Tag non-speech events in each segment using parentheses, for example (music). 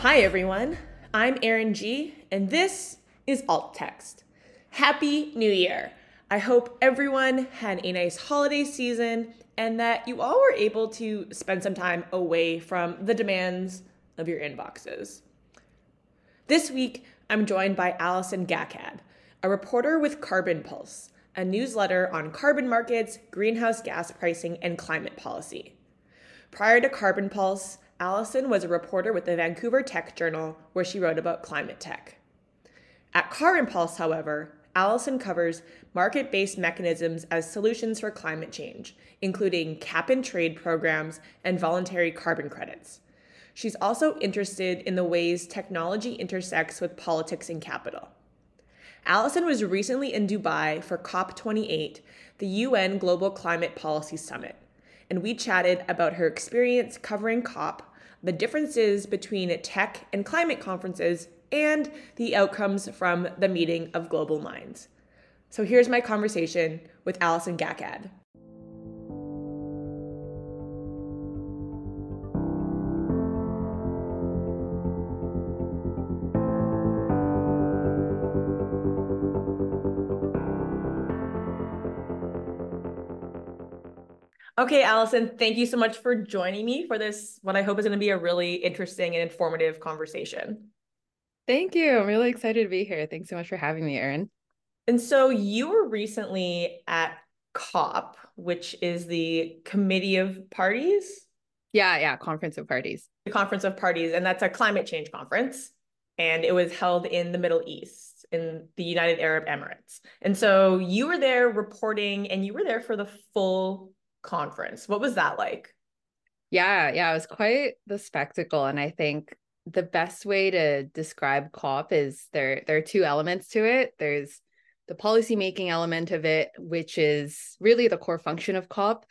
Hi, everyone. I'm Erin G, and this is Alt Text. Happy New Year! I hope everyone had a nice holiday season and that you all were able to spend some time away from the demands of your inboxes. This week, I'm joined by Allison Gacad, a reporter with Carbon Pulse, a newsletter on carbon markets, greenhouse gas pricing, and climate policy. Prior to Carbon Pulse, Allison was a reporter with the Vancouver Tech Journal, where she wrote about climate tech. At Carbon Pulse, however, Allison covers market based mechanisms as solutions for climate change, including cap and trade programs and voluntary carbon credits. She's also interested in the ways technology intersects with politics and capital. Allison was recently in Dubai for COP28, the UN Global Climate Policy Summit, and we chatted about her experience covering COP the differences between tech and climate conferences, and the outcomes from the meeting of global minds. So here's my conversation with Allison Gacad. Okay, Allison, thank you so much for joining me for this, what I hope is going to be a really interesting and informative conversation. Thank you. I'm really excited to be here. Thanks so much for having me, Erin. And so you were recently at COP, which is the Committee of Parties. Yeah, yeah, Conference of Parties. The Conference of Parties, and that's a climate change conference. And it was held in the Middle East, in the United Arab Emirates. And so you were there reporting, and you were there for the full conference. What was that like? Yeah, yeah, it was quite the spectacle. And I think the best way to describe COP is there there are two elements to it. There's the policy making element of it, which is really the core function of COP.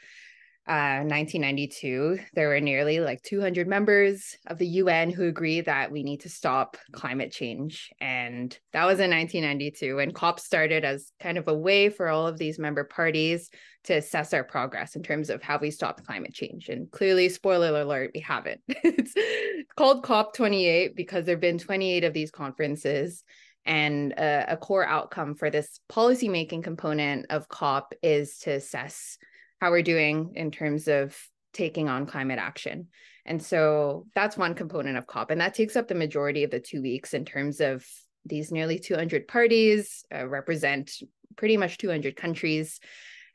1992, uh, there were nearly like 200 members of the UN who agreed that we need to stop climate change. And that was in 1992. And COP started as kind of a way for all of these member parties to assess our progress in terms of how we stop climate change. And clearly, spoiler alert, we haven't. (laughs) it's called COP28 because there have been 28 of these conferences. And a, a core outcome for this policymaking component of COP is to assess how we're doing in terms of taking on climate action. And so that's one component of COP. And that takes up the majority of the two weeks in terms of these nearly 200 parties uh, represent pretty much 200 countries.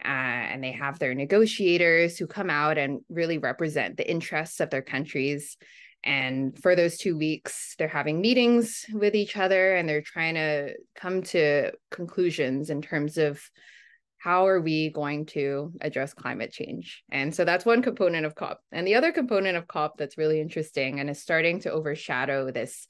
Uh, and they have their negotiators who come out and really represent the interests of their countries. And for those two weeks, they're having meetings with each other and they're trying to come to conclusions in terms of how are we going to address climate change? And so that's one component of COP. And the other component of COP that's really interesting and is starting to overshadow this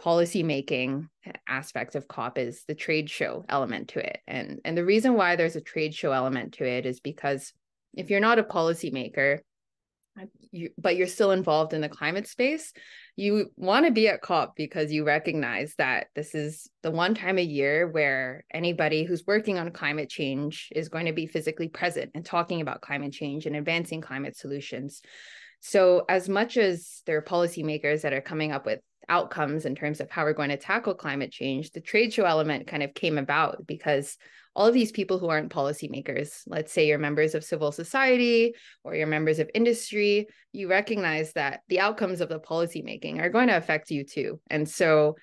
policy making aspect of COP is the trade show element to it. And, and the reason why there's a trade show element to it is because if you're not a policymaker, you, but you're still involved in the climate space, you want to be at COP because you recognize that this is the one time a year where anybody who's working on climate change is going to be physically present and talking about climate change and advancing climate solutions. So, as much as there are policymakers that are coming up with outcomes in terms of how we're going to tackle climate change, the trade show element kind of came about because all of these people who aren't policymakers, let's say you're members of civil society or you're members of industry, you recognize that the outcomes of the policymaking are going to affect you too. And so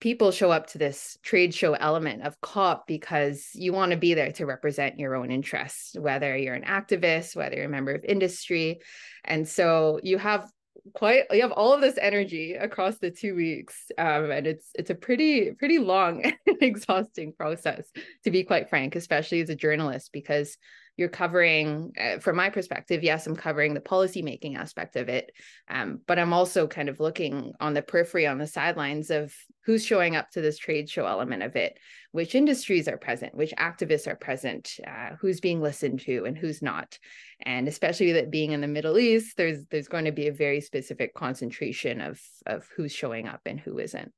people show up to this trade show element of COP because you want to be there to represent your own interests, whether you're an activist, whether you're a member of industry. And so you have quite you have all of this energy across the two weeks um, and it's it's a pretty pretty long (laughs) and exhausting process to be quite frank especially as a journalist because you're covering uh, from my perspective yes i'm covering the policy making aspect of it um, but i'm also kind of looking on the periphery on the sidelines of who's showing up to this trade show element of it which industries are present which activists are present uh, who's being listened to and who's not. And especially that being in the middle east there's there's going to be a very specific concentration of of who's showing up and who isn't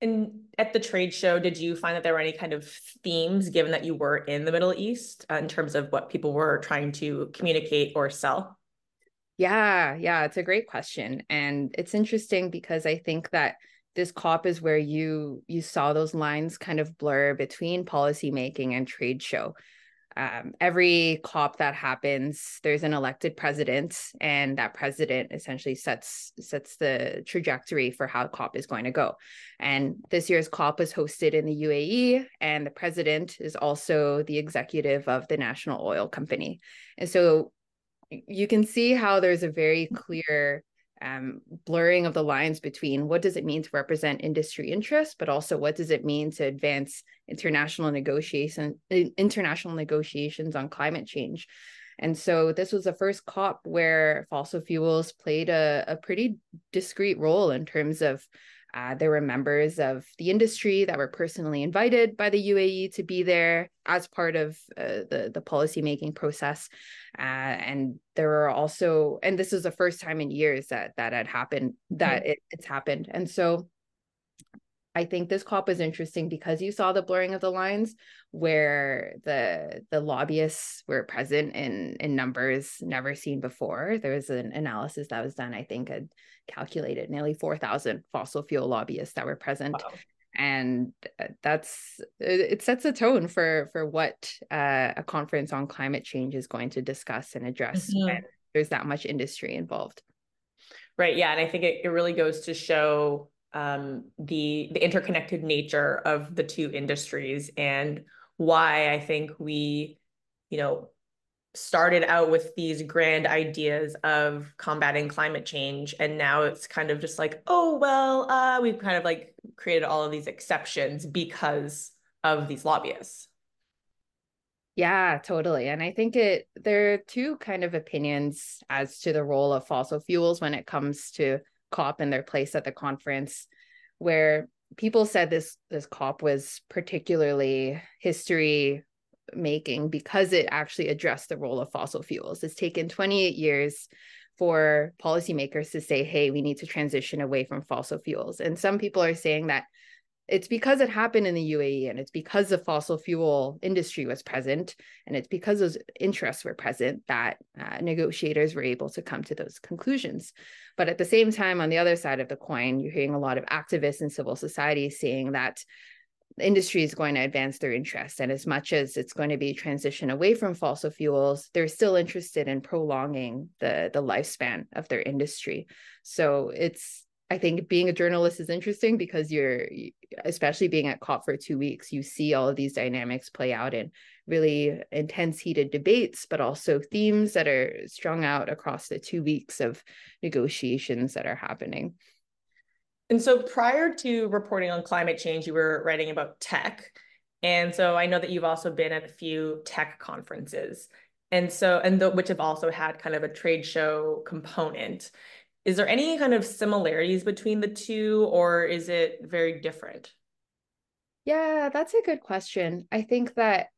and at the trade show, did you find that there were any kind of themes, given that you were in the Middle East, uh, in terms of what people were trying to communicate or sell? Yeah, yeah, it's a great question. And it's interesting because I think that this COP is where you you saw those lines kind of blur between policymaking and trade show um, every COP that happens, there's an elected president, and that president essentially sets sets the trajectory for how COP is going to go. And this year's COP was hosted in the UAE, and the president is also the executive of the national oil company. And so you can see how there's a very clear um, blurring of the lines between what does it mean to represent industry interests, but also what does it mean to advance international negotiation, international negotiations on climate change. And so this was the first COP where fossil fuels played a, a pretty discrete role in terms of uh, there were members of the industry that were personally invited by the UAE to be there as part of uh, the the policy making process, uh, and there were also, and this was the first time in years that that had happened that mm-hmm. it, it's happened, and so I think this COP was interesting because you saw the blurring of the lines where the the lobbyists were present in in numbers never seen before. There was an analysis that was done, I think, had calculated nearly 4,000 fossil fuel lobbyists that were present. Wow. And uh, that's it sets a tone for for what uh, a conference on climate change is going to discuss and address mm-hmm. when there's that much industry involved. Right. Yeah. And I think it, it really goes to show um, the the interconnected nature of the two industries and why I think we, you know, started out with these grand ideas of combating climate change and now it's kind of just like oh well uh, we've kind of like created all of these exceptions because of these lobbyists. Yeah totally and i think it there are two kind of opinions as to the role of fossil fuels when it comes to cop and their place at the conference where people said this this cop was particularly history making because it actually addressed the role of fossil fuels it's taken 28 years for policymakers to say hey we need to transition away from fossil fuels and some people are saying that it's because it happened in the UAE and it's because the fossil fuel industry was present and it's because those interests were present that uh, negotiators were able to come to those conclusions. But at the same time, on the other side of the coin, you're hearing a lot of activists in civil society saying that industry is going to advance their interest. And as much as it's going to be transition away from fossil fuels, they're still interested in prolonging the, the lifespan of their industry. So it's I think being a journalist is interesting because you're, especially being at COP for two weeks, you see all of these dynamics play out in really intense, heated debates, but also themes that are strung out across the two weeks of negotiations that are happening. And so prior to reporting on climate change, you were writing about tech. And so I know that you've also been at a few tech conferences. And so, and the, which have also had kind of a trade show component. Is there any kind of similarities between the two, or is it very different? Yeah, that's a good question. I think that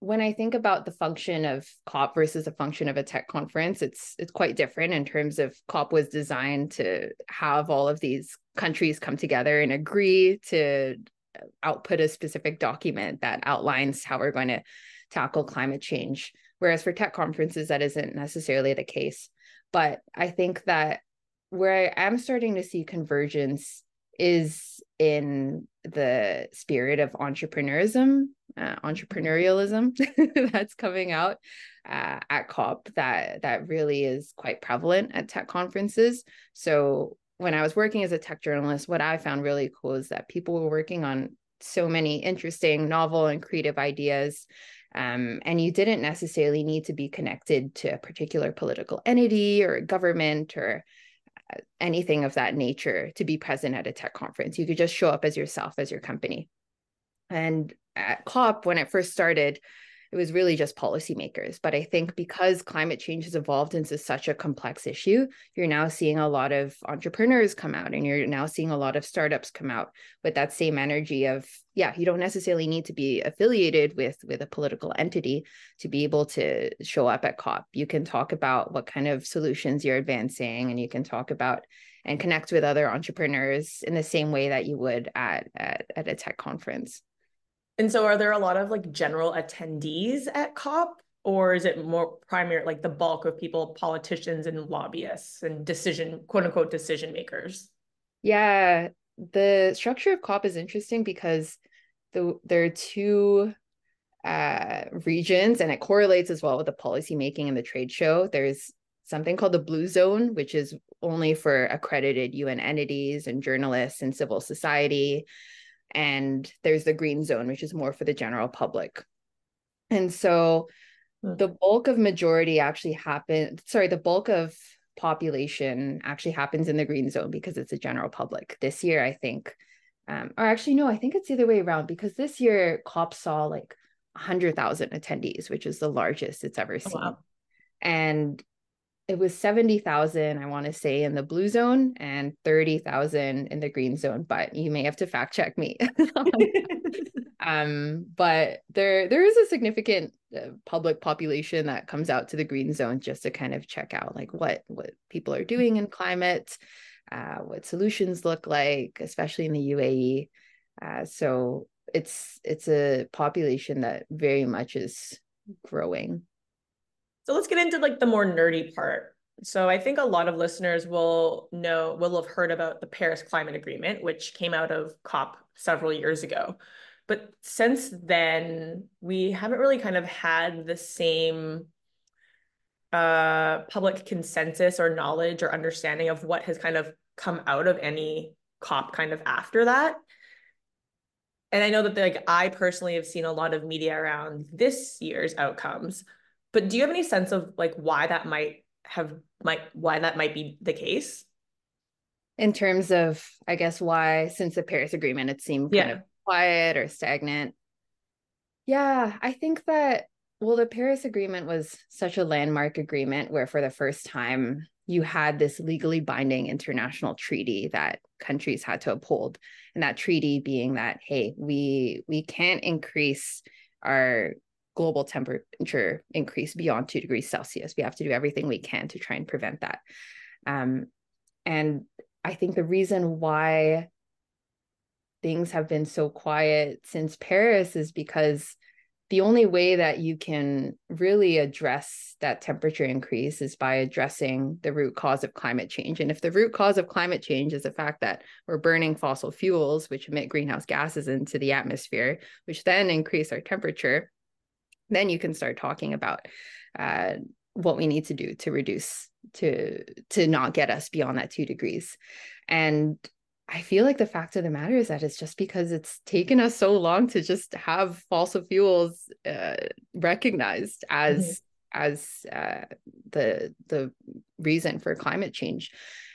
when I think about the function of COP versus the function of a tech conference, it's it's quite different in terms of COP was designed to have all of these countries come together and agree to uh, output a specific document that outlines how we're going to tackle climate change. Whereas for tech conferences, that isn't necessarily the case. But I think that where I am starting to see convergence is in the spirit of entrepreneurism, uh, entrepreneurialism (laughs) that's coming out uh, at COP that that really is quite prevalent at tech conferences. So when I was working as a tech journalist, what I found really cool is that people were working on so many interesting, novel, and creative ideas um, and you didn't necessarily need to be connected to a particular political entity or government or anything of that nature to be present at a tech conference. You could just show up as yourself, as your company. And at COP, when it first started, it was really just policymakers. But I think because climate change has evolved into such a complex issue, you're now seeing a lot of entrepreneurs come out and you're now seeing a lot of startups come out with that same energy of, yeah, you don't necessarily need to be affiliated with, with a political entity to be able to show up at COP. You can talk about what kind of solutions you're advancing and you can talk about and connect with other entrepreneurs in the same way that you would at, at, at a tech conference. And so are there a lot of like general attendees at COP? or is it more primary like the bulk of people politicians and lobbyists and decision quote unquote decision makers? Yeah. The structure of cop is interesting because the there are two uh, regions and it correlates as well with the policy making and the trade show. There's something called the blue zone which is only for accredited un entities and journalists and civil society and there's the green zone which is more for the general public and so hmm. the bulk of majority actually happen sorry the bulk of population actually happens in the green zone because it's a general public this year i think um, or actually no i think it's the other way around because this year cop saw like 100,000 attendees, which is the largest it's ever seen. Oh, wow. And it was 70,000, I want to say, in the blue zone and 30,000 in the green zone, but you may have to fact check me. (laughs) um, but there there is a significant uh, public population that comes out to the green zone just to kind of check out like what what people are doing in climate, uh, what solutions look like, especially in the UAE. Uh, so it's it's a population that very much is growing so let's get into like the more nerdy part. So i think a lot of listeners will know will have heard about the paris climate agreement which came out of cop several years ago. But since then we haven't really kind of had the same uh, public consensus or knowledge or understanding of what has kind of come out of any cop kind of after that. And I know that like I personally have seen a lot of media around this year's outcomes, but do you have any sense of like why that might have might why that might be the case? In terms of, I guess, why since the Paris Agreement it seemed kind of quiet or stagnant. Yeah, I think that well, the Paris Agreement was such a landmark agreement where for the first time you had this legally binding international treaty that countries had to uphold and that treaty being that hey we we can't increase our global temperature increase beyond 2 degrees celsius we have to do everything we can to try and prevent that um, and i think the reason why things have been so quiet since paris is because the only way that you can really address that temperature increase is by addressing the root cause of climate change. And if the root cause of climate change is the fact that we're burning fossil fuels, which emit greenhouse gases into the atmosphere, which then increase our temperature, then you can start talking about uh, what we need to do to reduce to to not get us beyond that two degrees. And I feel like the fact of the matter is that it's just because it's taken us so long to just have fossil fuels uh, recognized as mm-hmm. as uh, the the reason for climate change.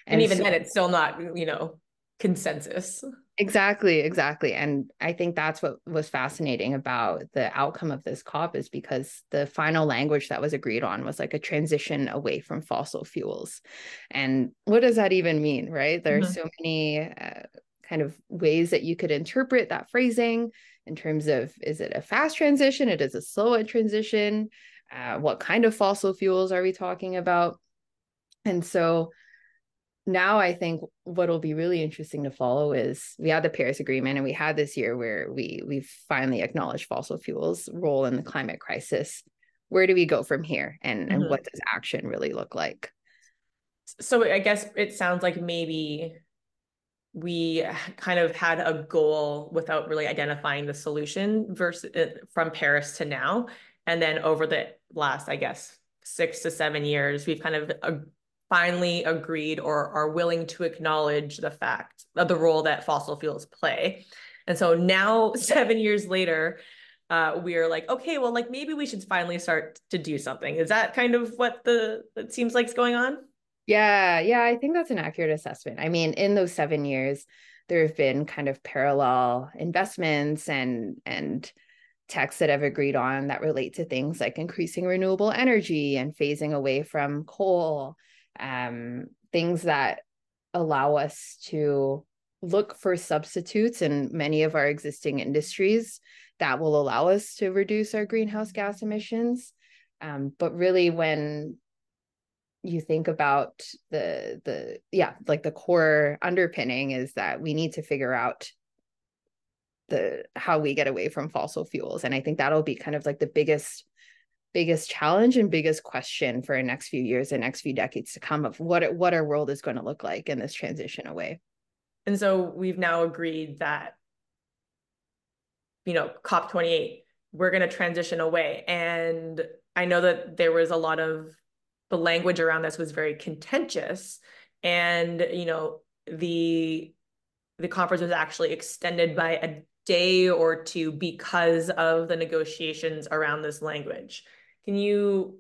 And, and even so, then, it's still not you know consensus. Exactly, exactly. And I think that's what was fascinating about the outcome of this COP is because the final language that was agreed on was like a transition away from fossil fuels. And what does that even mean, right? There mm-hmm. are so many uh, kind of ways that you could interpret that phrasing in terms of is it a fast transition? It is a slow transition. Uh, what kind of fossil fuels are we talking about? And so now I think what'll be really interesting to follow is we had the Paris Agreement and we had this year where we we've finally acknowledged fossil fuels role in the climate crisis. Where do we go from here and, mm-hmm. and what does action really look like? So I guess it sounds like maybe we kind of had a goal without really identifying the solution versus uh, from Paris to now. And then over the last, I guess, six to seven years, we've kind of uh, finally agreed or are willing to acknowledge the fact of the role that fossil fuels play. And so now, (laughs) seven years later, uh, we are like, okay, well, like maybe we should finally start to do something. Is that kind of what the it seems like is going on? Yeah, yeah, I think that's an accurate assessment. I mean, in those seven years, there have been kind of parallel investments and and texts that have agreed on that relate to things like increasing renewable energy and phasing away from coal um, things that allow us to look for substitutes in many of our existing industries that will allow us to reduce our greenhouse gas emissions. Um, but really, when you think about the the yeah like the core underpinning is that we need to figure out the how we get away from fossil fuels and i think that'll be kind of like the biggest biggest challenge and biggest question for the next few years and next few decades to come of what what our world is going to look like in this transition away. And so we've now agreed that you know, COP28, we're going to transition away. And I know that there was a lot of the language around this was very contentious and you know the the conference was actually extended by a day or two because of the negotiations around this language can you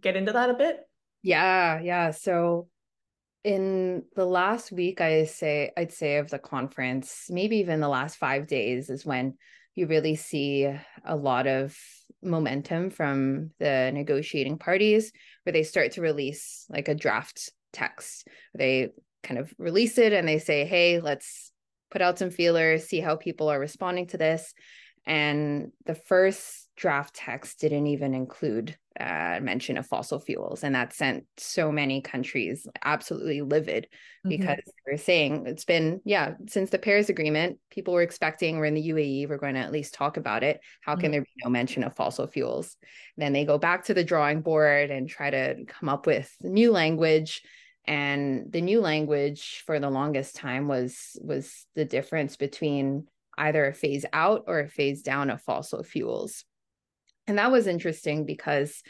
get into that a bit yeah yeah so in the last week i say i'd say of the conference maybe even the last five days is when you really see a lot of momentum from the negotiating parties where they start to release like a draft text. They kind of release it and they say, hey, let's put out some feelers, see how people are responding to this. And the first draft text didn't even include uh, mention of fossil fuels. And that sent so many countries absolutely livid mm-hmm. because they're saying it's been, yeah, since the Paris Agreement, people were expecting we're in the UAE, we're going to at least talk about it. How mm-hmm. can there be no mention of fossil fuels? Then they go back to the drawing board and try to come up with new language and the new language for the longest time was was the difference between either a phase out or a phase down of fossil fuels and that was interesting because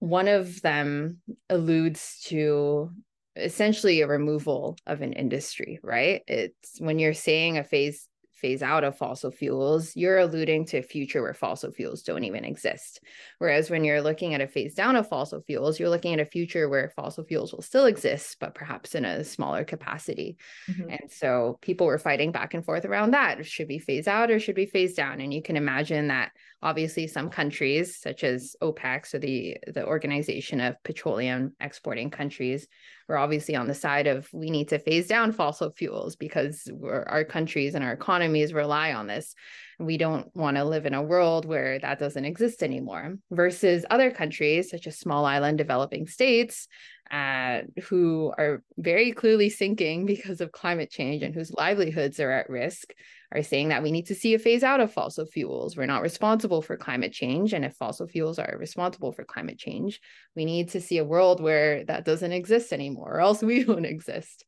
one of them alludes to essentially a removal of an industry right it's when you're saying a phase phase out of fossil fuels, you're alluding to a future where fossil fuels don't even exist. Whereas when you're looking at a phase down of fossil fuels, you're looking at a future where fossil fuels will still exist, but perhaps in a smaller capacity. Mm-hmm. And so people were fighting back and forth around that. Should we phase out or should we phase down? And you can imagine that obviously some countries, such as OPEC, so the, the Organization of Petroleum Exporting Countries, we're obviously on the side of we need to phase down fossil fuels because our countries and our economies rely on this. We don't want to live in a world where that doesn't exist anymore. Versus other countries, such as small island developing states, uh, who are very clearly sinking because of climate change and whose livelihoods are at risk are saying that we need to see a phase out of fossil fuels. We're not responsible for climate change. And if fossil fuels are responsible for climate change, we need to see a world where that doesn't exist anymore, or else we (laughs) won't exist.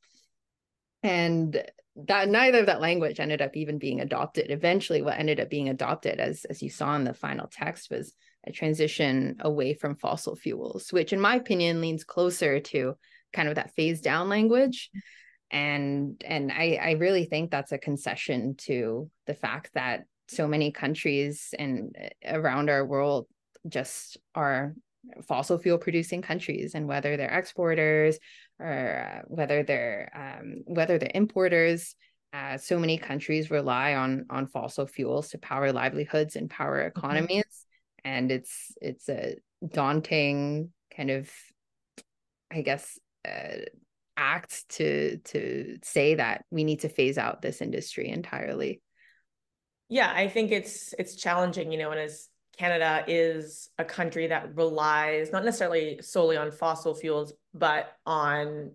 And that neither of that language ended up even being adopted. Eventually, what ended up being adopted, as, as you saw in the final text, was a transition away from fossil fuels, which, in my opinion, leans closer to kind of that phase down language and and I, I really think that's a concession to the fact that so many countries and uh, around our world just are fossil fuel producing countries and whether they're exporters or uh, whether they're um, whether they're importers uh, so many countries rely on on fossil fuels to power livelihoods and power mm-hmm. economies. And it's it's a daunting kind of i guess uh, act to to say that we need to phase out this industry entirely. Yeah i think it's it's challenging you know and as canada is a country that relies not necessarily solely on fossil fuels but on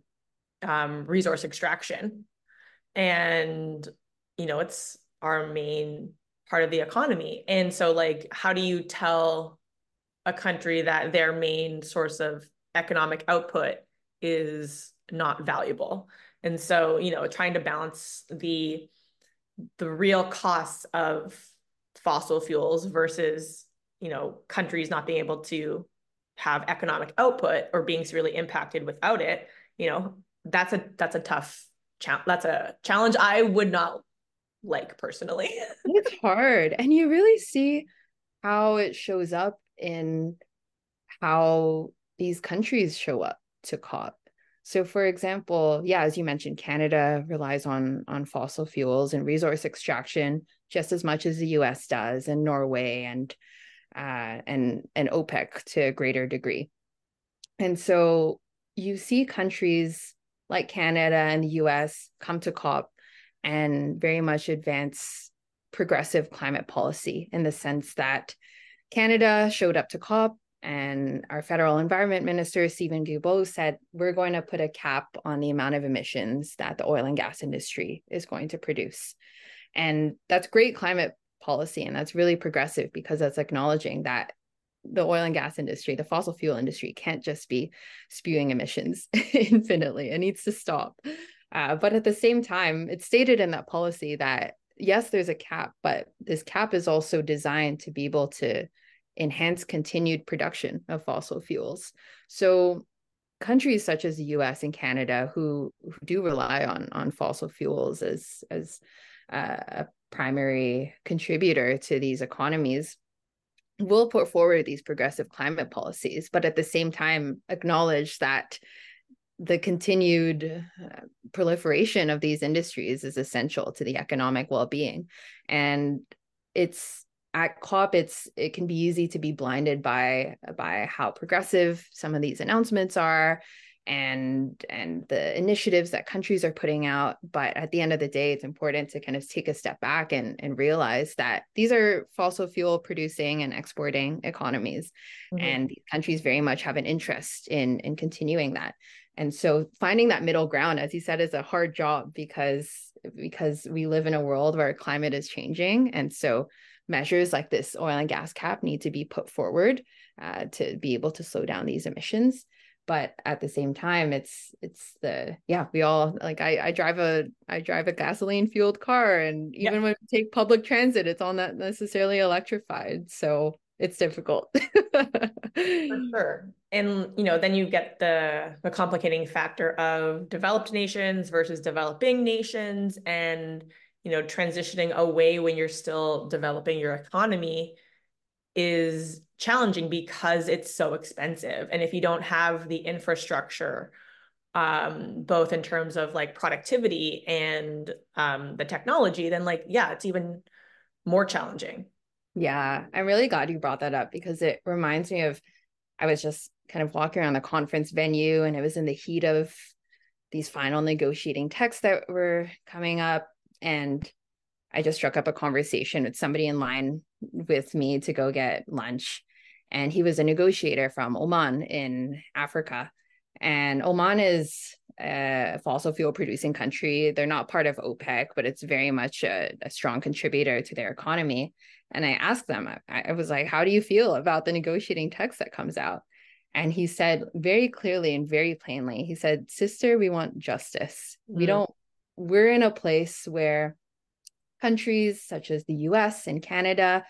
um, resource extraction. And you know it's our main part of the economy and so like how do you tell a country that their main source of economic output is not valuable. And so, you know, trying to balance the the real costs of fossil fuels versus, you know, countries not being able to have economic output or being severely impacted without it, you know, that's a that's a tough challenge. That's a challenge I would not like personally. (laughs) it's hard. And you really see how it shows up in how these countries show up to COP. So, for example, yeah, as you mentioned, Canada relies on on fossil fuels and resource extraction just as much as the U.S. does, and Norway and uh, and and OPEC to a greater degree. And so you see countries like Canada and the U.S. come to COP and very much advance progressive climate policy in the sense that Canada showed up to COP and our federal environment minister Stephen Guilbeault said we're going to put a cap on the amount of emissions that the oil and gas industry is going to produce and that's great climate policy and that's really progressive because that's acknowledging that the oil and gas industry, the fossil fuel industry can't just be spewing emissions (laughs) infinitely. It needs to stop. Uh, but at the same time, it's stated in that policy that yes, there's a cap, but this cap is also designed to be able to enhance continued production of fossil fuels. So countries such as the US and Canada who, who do rely on on fossil fuels as as uh, a primary contributor to these economies will put forward these progressive climate policies but at the same time acknowledge that the continued uh, proliferation of these industries is essential to the economic well-being. And it's at COP, it's it can be easy to be blinded by by how progressive some of these announcements are and and the initiatives that countries are putting out but at the end of the day it's important to kind of take a step back and and realize that these are fossil fuel producing and exporting economies mm-hmm. and these countries very much have an interest in in continuing that and so finding that middle ground as you said is a hard job because because we live in a world where climate is changing and so measures like this oil and gas cap need to be put forward uh, to be able to slow down these emissions but at the same time it's it's the yeah we all like i i drive a i drive a gasoline fueled car and even when we take public transit it's all not necessarily electrified so it's difficult. For (laughs) sure. And you know then you get the the complicating factor of developed nations versus developing nations and you know transitioning away when you're still developing your economy is challenging because it's so expensive. And if you don't have the infrastructure um, both in terms of like productivity and um, the technology then like yeah it's even more challenging. Yeah i'm really glad you brought that up because it reminds me of i was just kind of walking around the conference venue and it was in the heat of these final negotiating texts that were coming up. And I just struck up a conversation with somebody in line with me to go get lunch. And he was a negotiator from Oman in Africa. And Oman is a fossil fuel producing country. They're not part of OPEC, but it's very much a, a strong contributor to their economy. And I asked them, I, I was like, how do you feel about the negotiating text that comes out? And he said very clearly and very plainly, he said, Sister, we want justice. Mm. We don't we're in a place where countries such as the US and Canada,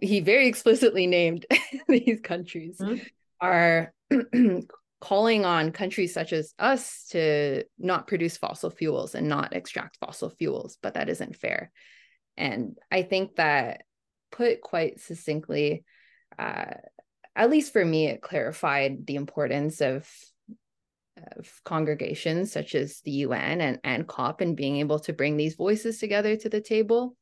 he very explicitly named (laughs) these countries, mm-hmm. are (clears throat) calling on countries such as us to not produce fossil fuels and not extract fossil fuels, but that isn't fair. And I think that put quite succinctly, uh, at least for me, it clarified the importance of of congregations such as the UN and, and COP and being able to bring these voices together to the table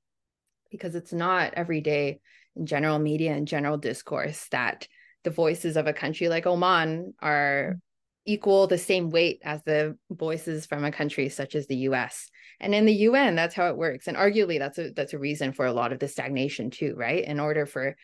because it's not every day in general media and general discourse that the voices of a country like Oman are equal the same weight as the voices from a country such as the US. And in the UN, that's how it works. And arguably that's a that's a reason for a lot of the stagnation too, right? In order for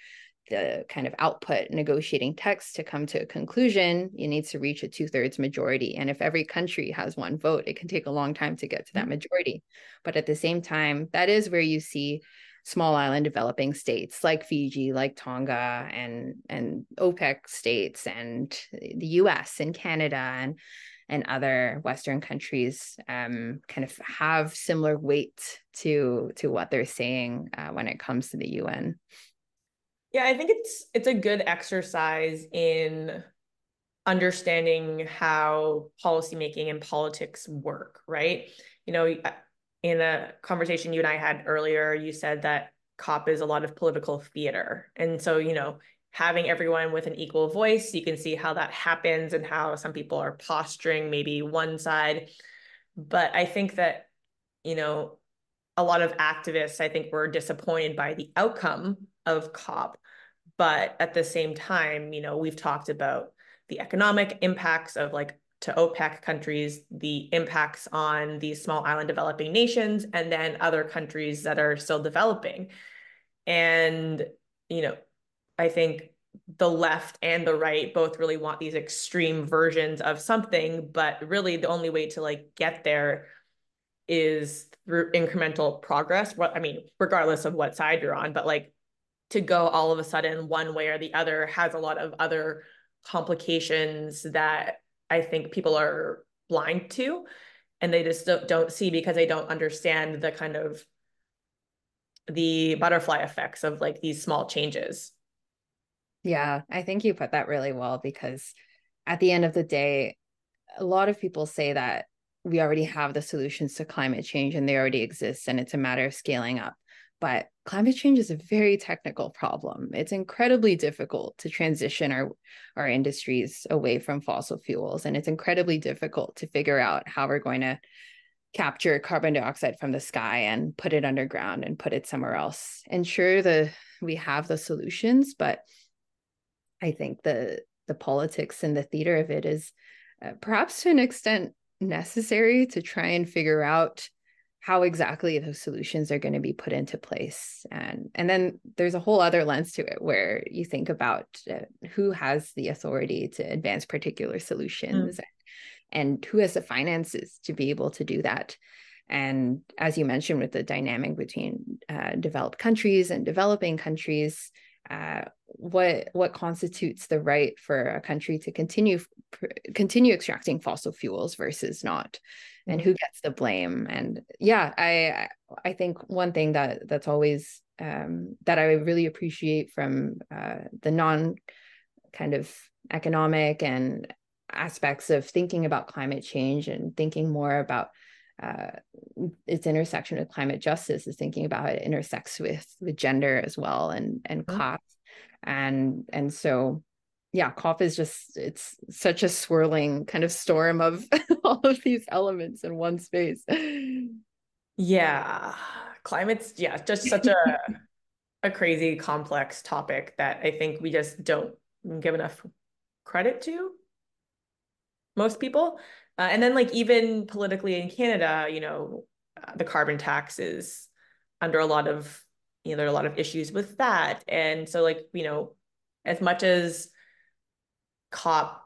the kind of output negotiating text to come to a conclusion, it needs to reach a two thirds majority. And if every country has one vote, it can take a long time to get to that mm-hmm. majority. But at the same time, that is where you see small island developing states like Fiji, like Tonga, and and OPEC states, and the U.S. and Canada, and and other Western countries um, kind of have similar weight to to what they're saying uh, when it comes to the UN. Yeah, I think it's it's a good exercise in understanding how policymaking and politics work, right? You know, uh, in a conversation you and I had earlier, you said that COP is a lot of political theater. And so, you know, having everyone with an equal voice, you can see how that happens and how some people are posturing maybe one side. But I think that, you know, a lot of activists, I think, were disappointed by the outcome of COP but at the same time, you know, we've talked about the economic impacts of like to OPEC countries, the impacts on these small island developing nations, and then other countries that are still developing. And, you know, I think the left and the right both really want these extreme versions of something, but really the only way to like get there is through incremental progress. What I mean, regardless of what side you're on, but like to go all of a sudden one way or the other has a lot of other complications that I think people are blind to and they just don't, don't see because they don't understand the kind of the butterfly effects of like these small changes. Yeah, I think you put that really well because at the end of the day, a lot of people say that we already have the solutions to climate change and they already exist and it's a matter of scaling up. But climate change is a very technical problem. It's incredibly difficult to transition our, our industries away from fossil fuels. And it's incredibly difficult to figure out how we're going to capture carbon dioxide from the sky and put it underground and put it somewhere else. And sure, the we have the solutions, but I think the the politics and the theater of it is uh, perhaps to an extent necessary to try and figure out how exactly those solutions are going to be put into place and and then there's a whole other lens to it where you think about uh, who has the authority to advance particular solutions mm. and, and who has the finances to be able to do that and as you mentioned with the dynamic between uh, developed countries and developing countries uh, what what constitutes the right for a country to continue continue extracting fossil fuels versus not and mm-hmm. who gets the blame and yeah i i think one thing that that's always um, that i really appreciate from uh, the non kind of economic and aspects of thinking about climate change and thinking more about uh, its intersection with climate justice is thinking about it intersects with with gender as well and and mm-hmm. class and and so yeah COP is just it's such a swirling kind of storm of (laughs) all of these elements in one space. Yeah. Climate's yeah just such a a crazy complex topic that i think we just don't give enough credit to most people. Uh, and then like even politically in canada you know uh, the carbon tax is under a lot of you know there are a lot of issues with that. And so like you know as much as cop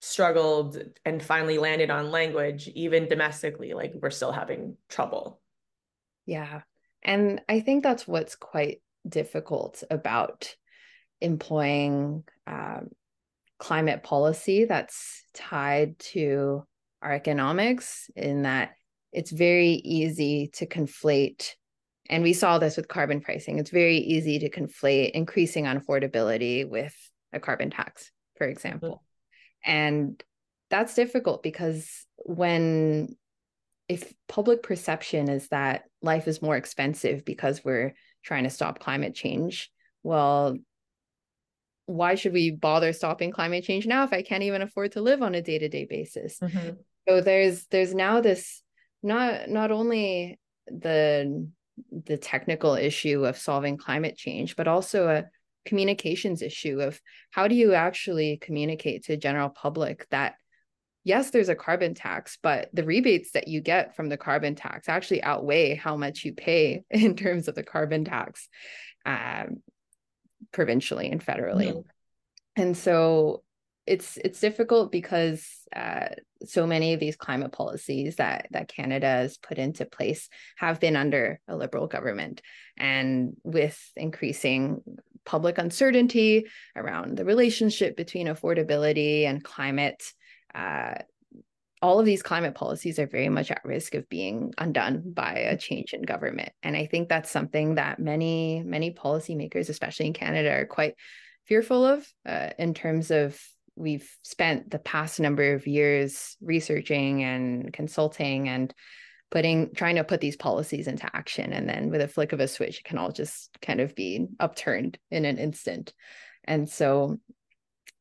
struggled and finally landed on language even domestically like we're still having trouble. Yeah. And i think that's what's quite difficult about employing um, climate policy that's tied to our economics in that it's very easy to conflate and we saw this with carbon pricing. It's very easy to conflate increasing unaffordability with a carbon tax, for example. Mm-hmm. And that's difficult because when if public perception is that life is more expensive because we're trying to stop climate change, well, why should we bother stopping climate change now if I can't even afford to live on a day-to-day basis? Mm-hmm. So there's there's now this not not only the the technical issue of solving climate change, but also a communications issue of how do you actually communicate to general public that yes there's a carbon tax but the rebates that you get from the carbon tax actually outweigh how much you pay (laughs) in terms of the carbon tax um, provincially and federally mm-hmm. and so it's it's difficult because uh, so many of these climate policies that that Canada has put into place have been under a liberal government, and with increasing public uncertainty around the relationship between affordability and climate. Uh, all of these climate policies are very much at risk of being undone by a change in government. And I think that's something that many, many policymakers, especially in Canada, are quite fearful of uh, in terms of we've spent the past number of years researching and consulting and putting trying to put these policies into action. And then with a flick of a switch it can all just kind of be upturned in an instant. And so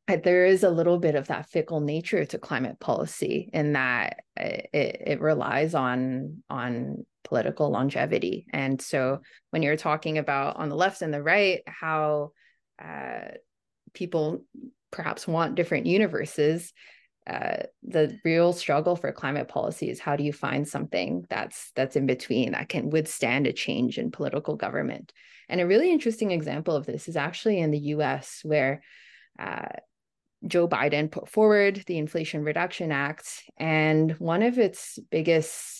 there is a little bit of that fickle nature to climate policy in that it, it relies on on political longevity. And so when you're talking about on the left and the right how uh, people perhaps want different universes uh, the real struggle for climate policy is how do you find something that's that's in between that can withstand a change in political government? And a really interesting example of this is actually in the us where uh, joe biden put forward the inflation reduction act and one of its biggest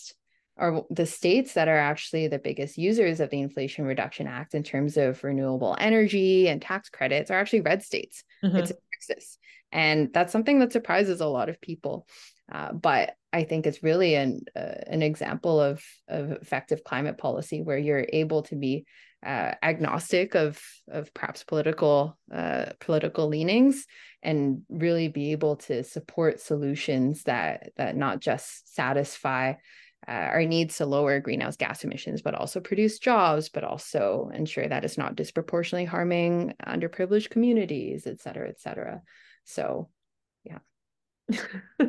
are the states that are actually the biggest users of the Inflation Reduction Act in terms of renewable energy and tax credits are actually red states. Mm-hmm. It's Texas. And that's something that surprises a lot of people. Uh, but I think it's really an uh, an example of of effective climate policy where you're able to be uh, agnostic of of perhaps political uh, political leanings and really be able to support solutions that that not just satisfy uh, our needs to lower greenhouse gas emissions, but also produce jobs, but also ensure that it's not disproportionately harming underprivileged communities, et cetera, et cetera. So, yeah. (laughs)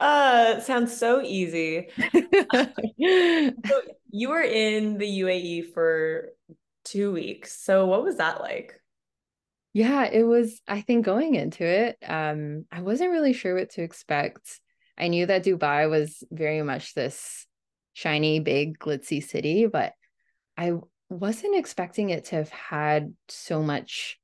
uh, sounds so easy. (laughs) so you were in the UAE for two weeks. So what was that like? Yeah, it was, I think going into it, um, I wasn't really sure what to expect. I knew that Dubai was very much this shiny, big, glitzy city, but I wasn't expecting it to have had so much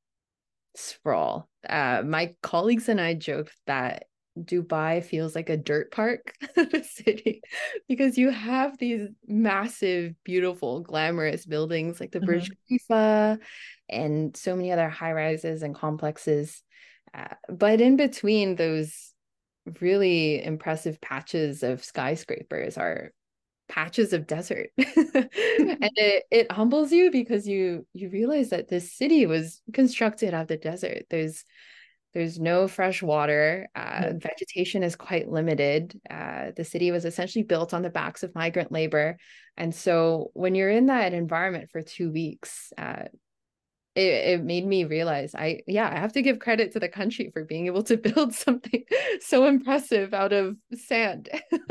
sprawl. Uh, my colleagues and I joked that Dubai feels like a dirt park (laughs) of a city because you have these massive, beautiful, glamorous buildings like the mm-hmm. Burj Khalifa and so many other high rises and complexes. Uh, but in between those really impressive patches of skyscrapers are patches of desert. (laughs) And it, it humbles you because you you realize that this city was constructed out of the desert. There's there's no fresh water uh, mm-hmm. vegetation is quite limited. Uh, the city was essentially built on the backs of migrant labor. And so when you're in that environment for two weeks uh, it, it made me realize I yeah I have to give credit to the country for being able to (laughs) build something so impressive out of sand. (laughs)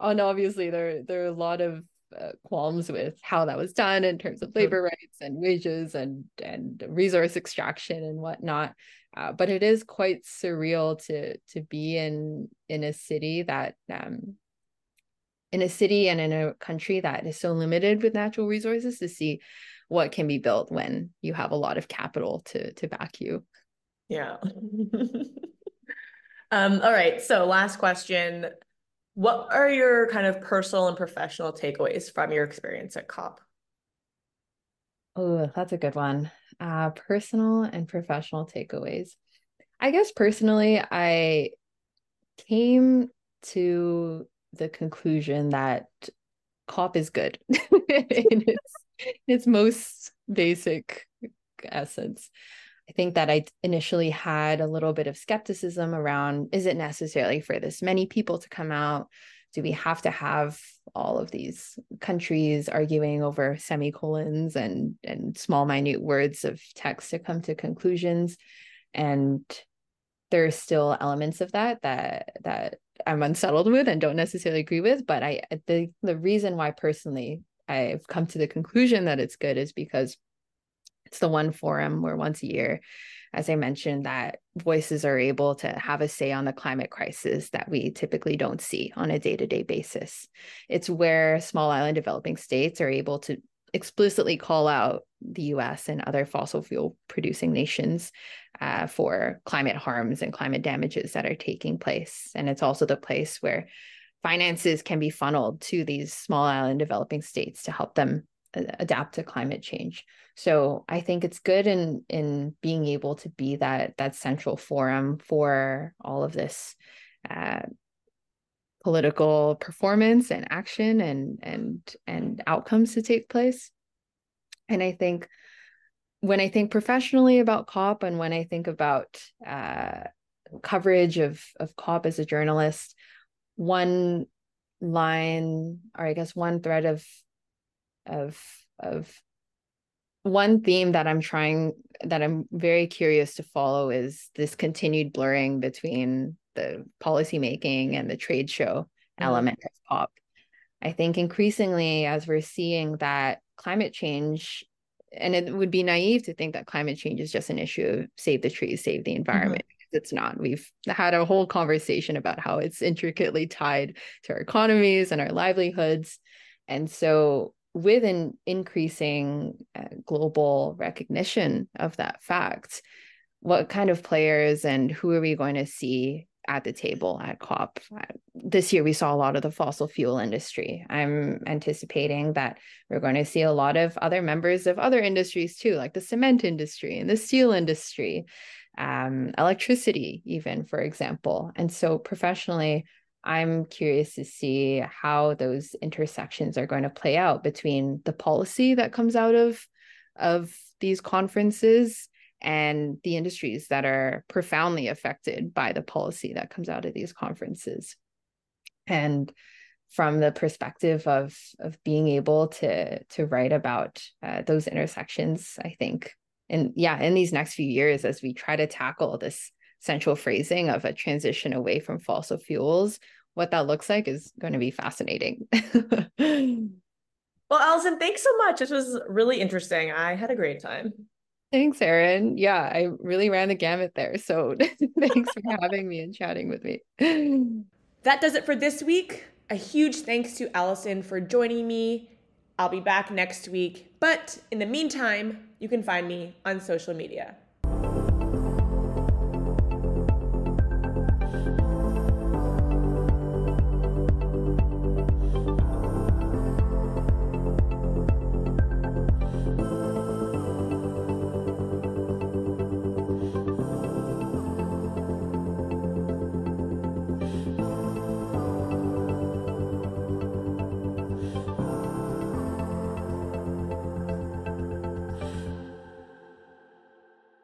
and obviously there there are a lot of uh, qualms with how that was done in terms of labor rights and wages and and resource extraction and whatnot. Uh, but it is quite surreal to to be in in a city that um, in a city and in a country that is so limited with natural resources to see what can be built when you have a lot of capital to to back you. Yeah. (laughs) um, all right. So last question. What are your kind of personal and professional takeaways from your experience at COP? Oh, that's a good one. Uh, personal and professional takeaways. I guess personally, I came to the conclusion that COP is good (laughs) in its its most basic essence. I think that I initially had a little bit of skepticism around is it necessarily for this many people to come out? Do we have to have all of these countries arguing over semicolons and and small minute words of text to come to conclusions? And there are still elements of that that that I'm unsettled with and don't necessarily agree with. But I the the reason why personally I've come to the conclusion that it's good is because it's the one forum where once a year, as I mentioned, that voices are able to have a say on the climate crisis that we typically don't see on a day to day basis. It's where small island developing states are able to explicitly call out the US and other fossil fuel producing nations uh, for climate harms and climate damages that are taking place. And it's also the place where finances can be funneled to these small island developing states to help them adapt to climate change. So I think it's good in in being able to be that that central forum for all of this uh, political performance and action and and and outcomes to take place. And I think when I think professionally about COP and when I think about uh, coverage of of COP as a journalist, one line or i guess one thread of of of one theme that i'm trying that i'm very curious to follow is this continued blurring between the policymaking and the trade show mm-hmm. element of cop i think increasingly as we're seeing that climate change and it would be naive to think that climate change is just an issue of save the trees save the environment mm-hmm it's not. We've had a whole conversation about how it's intricately tied to our economies and our livelihoods. And so, with an increasing uh, global recognition of that fact, what kind of players and who are we going to see at the table at COP. This year, we saw a lot of the fossil fuel industry. I'm anticipating that we're going to see a lot of other members of other industries too, like the cement industry and the steel industry, um, electricity, even, for example. And so, professionally, I'm curious to see how those intersections are going to play out between the policy that comes out of of these conferences and the industries that are profoundly affected by the policy that comes out of these conferences. And from the perspective of of being able to to write about uh, those intersections, I think, and yeah, in these next few years, as we try to tackle this central phrasing of a transition away from fossil fuels, what that looks like is going to be fascinating. (laughs) well, Allison, thanks so much. This was really interesting. I had a great time. Thanks, Erin. Yeah, I really ran the gamut there. So (laughs) thanks for (laughs) having me and chatting with me. that does it for this week. A huge thanks to Allison for joining me. I'll be back next week. But in the meantime, you can find me on social media.